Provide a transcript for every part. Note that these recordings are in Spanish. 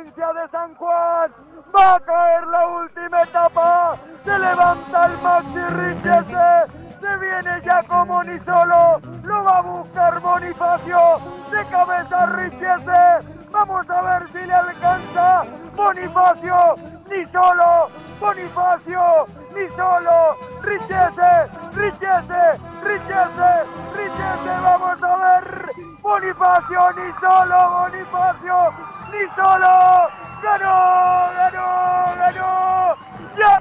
Provincia de San Juan. Va a caer la última etapa. Se levanta el Maxi Richese. Se viene ya como ni solo. Lo va a buscar Bonifacio. De cabeza Richese. Vamos a ver si le alcanza. Bonifacio. Ni solo. Bonifacio. Ni solo. Richese. Richese. Richese. Richese. Bonifacio. Ni solo. Bonifacio. Ni solo. Ganó. Ganó. Ganó. Ya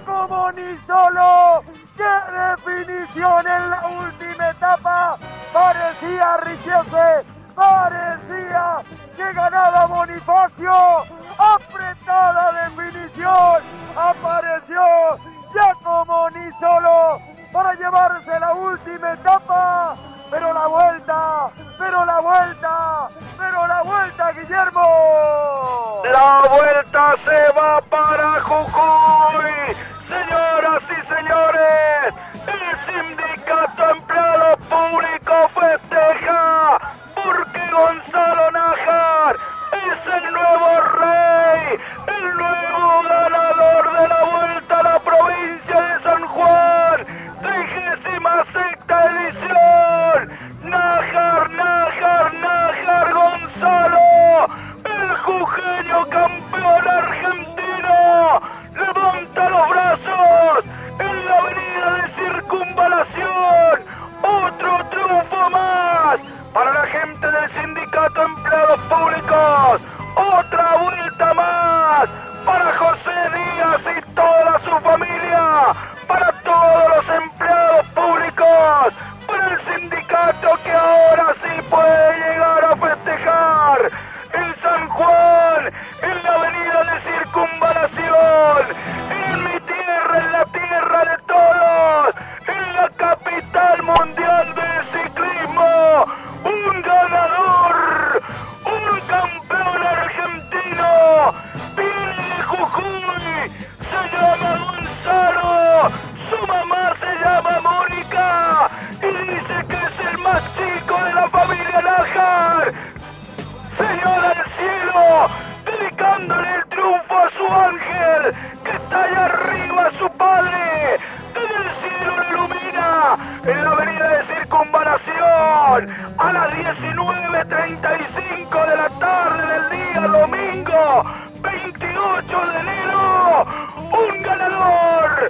ni solo. ¡Qué definición en la última etapa! Parecía Richese, parecía que ganaba Bonifacio. Apretada definición. Apareció ya ni solo para llevarse la última etapa. Pero la vuelta, pero la vuelta, pero la vuelta, Guillermo. La vuelta se va para Jujuy. Señoras y señores, el sindicato empleado campeón argentino, levanta los brazos en la avenida de circunvalación. Otro triunfo más para la gente del sindicato empleados públicos. Otra vuelta más para José Díaz y toda su familia. Se llama Gonzalo. Su mamá se llama Mónica. Y dice que es el más chico de la familia Nájar. Señor del cielo, dedicándole el triunfo a su ángel, que está allá arriba, su padre. Desde el cielo lo ilumina en la avenida de circunvalación a las 19.35 de la tarde del día domingo 28 de enero. Un ganador,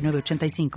906985.